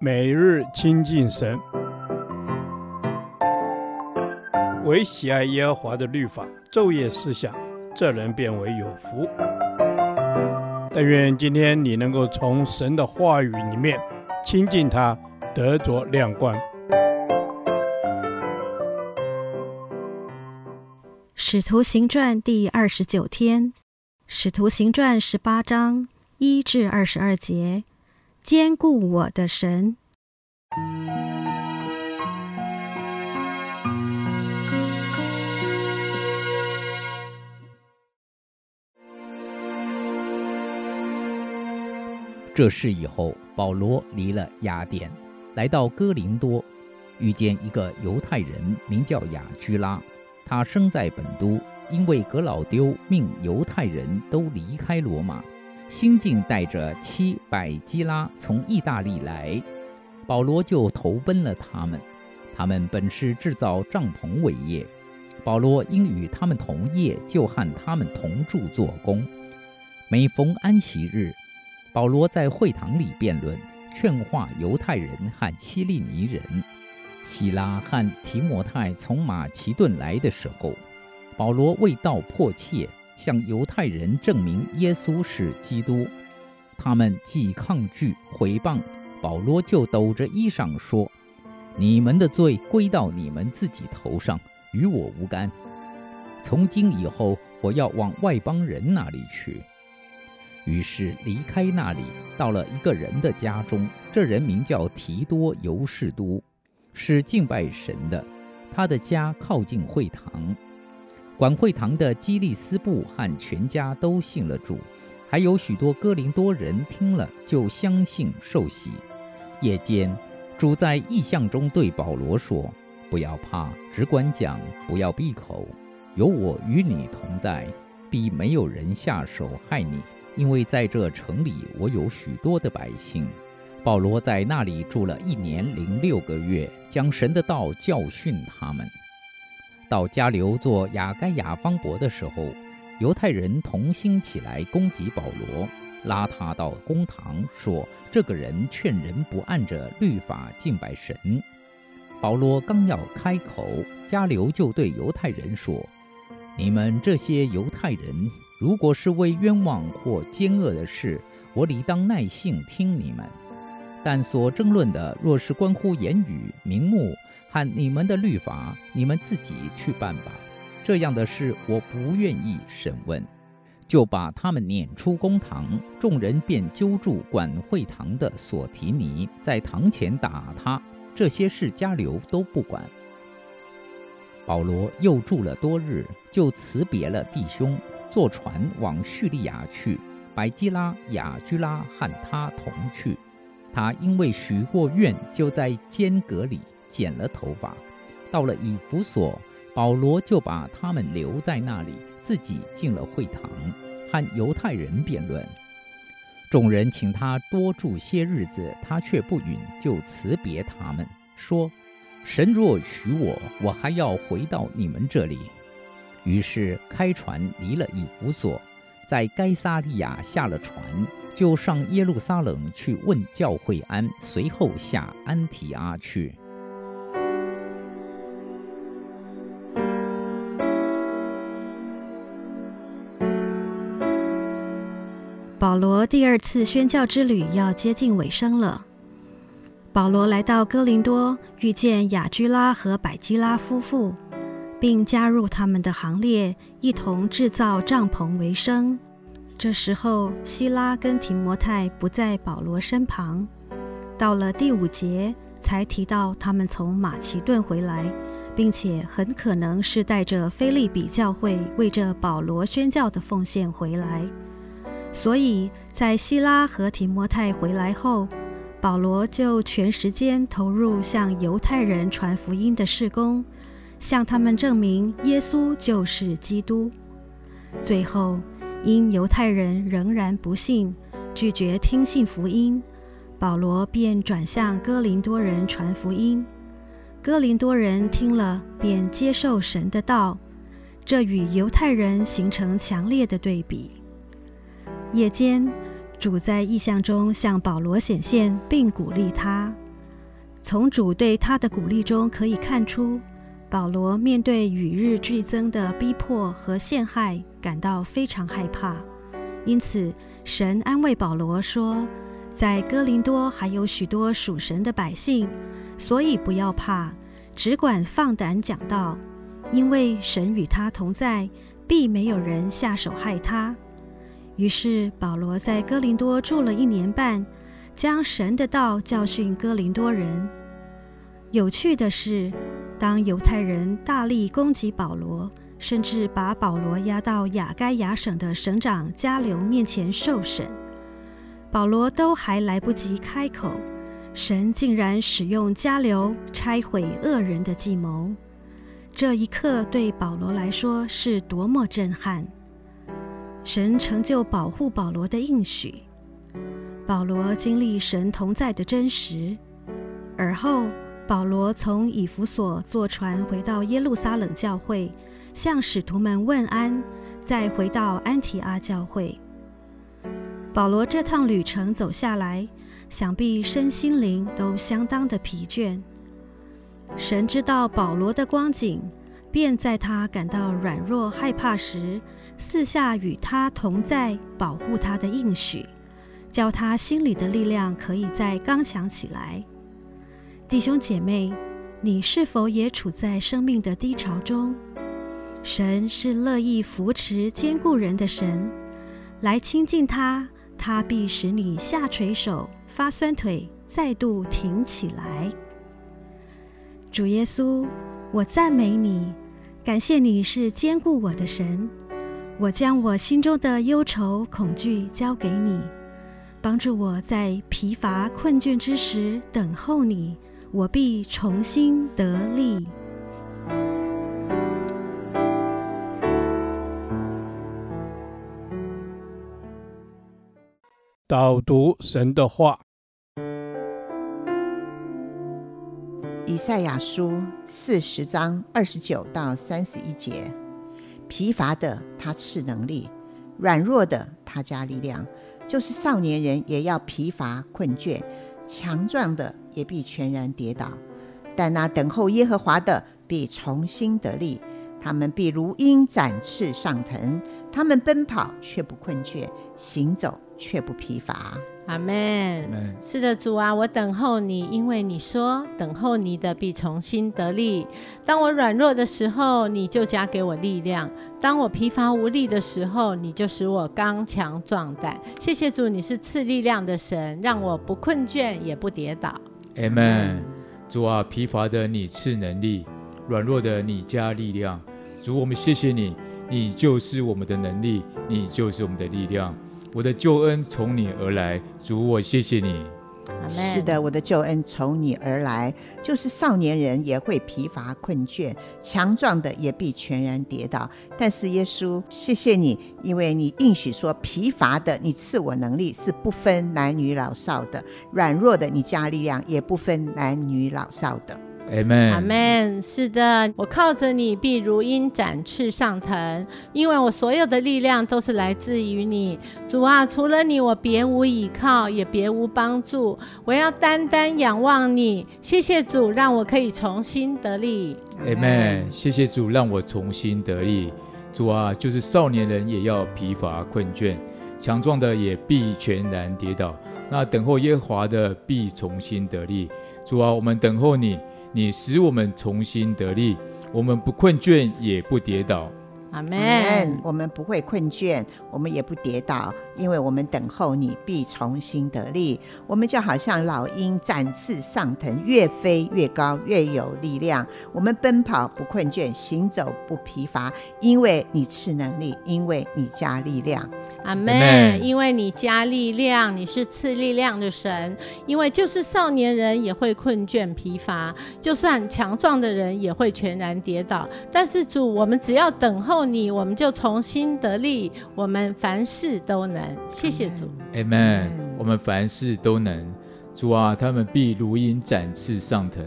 每日亲近神，唯喜爱耶和华的律法，昼夜思想，这人便为有福。但愿今天你能够从神的话语里面亲近他，得着亮光。使徒行传第二十九天，使徒行传十八章一至二十二节。坚固我的神，这事以后，保罗离了雅典，来到哥林多，遇见一个犹太人，名叫雅居拉。他生在本都，因为格老丢命犹太人都离开罗马。新近带着妻百基拉从意大利来，保罗就投奔了他们。他们本是制造帐篷为业，保罗因与他们同业，就和他们同住做工。每逢安息日，保罗在会堂里辩论，劝化犹太人和希利尼人。希拉和提摩太从马其顿来的时候，保罗未到迫切。向犹太人证明耶稣是基督，他们既抗拒毁谤，保罗就抖着衣裳说：“你们的罪归到你们自己头上，与我无干。从今以后，我要往外邦人那里去。”于是离开那里，到了一个人的家中，这人名叫提多尤士都，是敬拜神的，他的家靠近会堂。管会堂的基利斯布和全家都信了主，还有许多哥林多人听了就相信受洗。夜间，主在异象中对保罗说：“不要怕，只管讲，不要闭口。有我与你同在，必没有人下手害你，因为在这城里我有许多的百姓。”保罗在那里住了一年零六个月，将神的道教训他们。到迦流做雅该亚方伯的时候，犹太人同心起来攻击保罗，拉他到公堂，说这个人劝人不按着律法敬拜神。保罗刚要开口，迦流就对犹太人说：“你们这些犹太人，如果是为冤枉或奸恶的事，我理当耐性听你们；但所争论的，若是关乎言语、名目，和你们的律法，你们自己去办吧。这样的事我不愿意审问，就把他们撵出公堂。众人便揪住管会堂的索提尼，在堂前打他。这些事迦流都不管。保罗又住了多日，就辞别了弟兄，坐船往叙利亚去。百基拉、雅居拉和他同去。他因为许过愿，就在监阁里。剪了头发，到了以弗所，保罗就把他们留在那里，自己进了会堂，和犹太人辩论。众人请他多住些日子，他却不允，就辞别他们，说：“神若许我，我还要回到你们这里。”于是开船离了以弗所，在该撒利亚下了船，就上耶路撒冷去问教会安，随后下安提阿去。保罗第二次宣教之旅要接近尾声了。保罗来到哥林多，遇见亚居拉和百基拉夫妇，并加入他们的行列，一同制造帐篷为生。这时候，希拉跟提摩太不在保罗身旁。到了第五节，才提到他们从马其顿回来，并且很可能是带着腓利比教会为着保罗宣教的奉献回来。所以在希拉和提摩太回来后，保罗就全时间投入向犹太人传福音的事工，向他们证明耶稣就是基督。最后，因犹太人仍然不信，拒绝听信福音，保罗便转向哥林多人传福音。哥林多人听了，便接受神的道，这与犹太人形成强烈的对比。夜间，主在异象中向保罗显现，并鼓励他从主对他的鼓励中可以看出，保罗面对与日俱增的逼迫和陷害，感到非常害怕。因此，神安慰保罗说：“在哥林多还有许多属神的百姓，所以不要怕，只管放胆讲道，因为神与他同在，必没有人下手害他。”于是，保罗在哥林多住了一年半。将神的道教训哥林多人。有趣的是，当犹太人大力攻击保罗，甚至把保罗押到亚该亚省的省长加流面前受审，保罗都还来不及开口，神竟然使用加流拆毁恶人的计谋。这一刻对保罗来说是多么震撼！神成就保护保罗的应许。保罗经历神同在的真实，而后保罗从以弗所坐船回到耶路撒冷教会，向使徒们问安，再回到安提阿教会。保罗这趟旅程走下来，想必身心灵都相当的疲倦。神知道保罗的光景，便在他感到软弱害怕时，四下与他同在、保护他的应许。叫他心里的力量可以再刚强起来。弟兄姐妹，你是否也处在生命的低潮中？神是乐意扶持坚固人的神，来亲近他，他必使你下垂手、发酸腿，再度挺起来。主耶稣，我赞美你，感谢你是坚固我的神。我将我心中的忧愁、恐惧交给你。帮助我在疲乏困倦之时等候你，我必重新得力。导读神的话，以赛亚书四十章二十九到三十一节：疲乏的他赐能力，软弱的他加力量。就是少年人也要疲乏困倦，强壮的也必全然跌倒。但那等候耶和华的必重新得力，他们必如鹰展翅上腾，他们奔跑却不困倦，行走却不疲乏。阿门。是的，主啊，我等候你，因为你说等候你的必重新得力。当我软弱的时候，你就加给我力量；当我疲乏无力的时候，你就使我刚强壮胆。谢谢主，你是赐力量的神，让我不困倦也不跌倒。阿门。主啊，疲乏的你赐能力，软弱的你加力量。主，我们谢谢你，你就是我们的能力，你就是我们的力量。我的救恩从你而来，主，我谢谢你。是的，我的救恩从你而来，就是少年人也会疲乏困倦，强壮的也必全然跌倒。但是耶稣，谢谢你，因为你应许说，疲乏的你赐我能力，是不分男女老少的；软弱的你加力量，也不分男女老少的。阿门，阿门。是的，我靠着你，必如鹰展翅上腾，因为我所有的力量都是来自于你。主啊，除了你，我别无依靠，也别无帮助。我要单单仰望你。谢谢主，让我可以重新得力。阿门。谢谢主，让我重新得力。主啊，就是少年人也要疲乏困倦，强壮的也必全然跌倒。那等候耶和华的必重新得力。主啊，我们等候你。你使我们重新得力，我们不困倦，也不跌倒。阿门。我们不会困倦，我们也不跌倒，因为我们等候你必重新得力。我们就好像老鹰展翅上腾，越飞越高，越有力量。我们奔跑不困倦，行走不疲乏，因为你赐能力，因为你加力量。阿门。因为你加力量，你是赐力量的神。因为就是少年人也会困倦疲乏，就算强壮的人也会全然跌倒。但是主，我们只要等候你，我们就重新得力。我们凡事都能。谢谢主。阿门。我们凡事都能。主啊，他们必如鹰展翅上腾，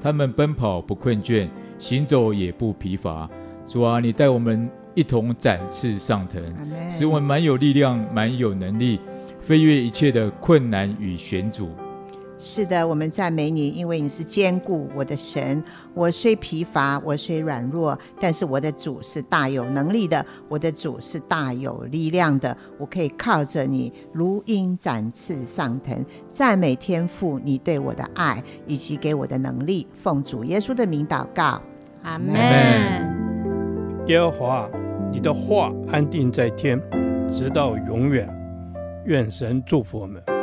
他们奔跑不困倦，行走也不疲乏。主啊，你带我们。一同展翅上腾，使我们满有力量，满有能力，飞越一切的困难与险阻。是的，我们赞美你，因为你是坚固我的神。我虽疲乏，我虽软弱，但是我的主是大有能力的，我的主是大有力量的。我可以靠着你，如鹰展翅上腾。赞美天父，你对我的爱以及给我的能力。奉主耶稣的名祷告，阿门。耶和华，你的话安定在天，直到永远。愿神祝福我们。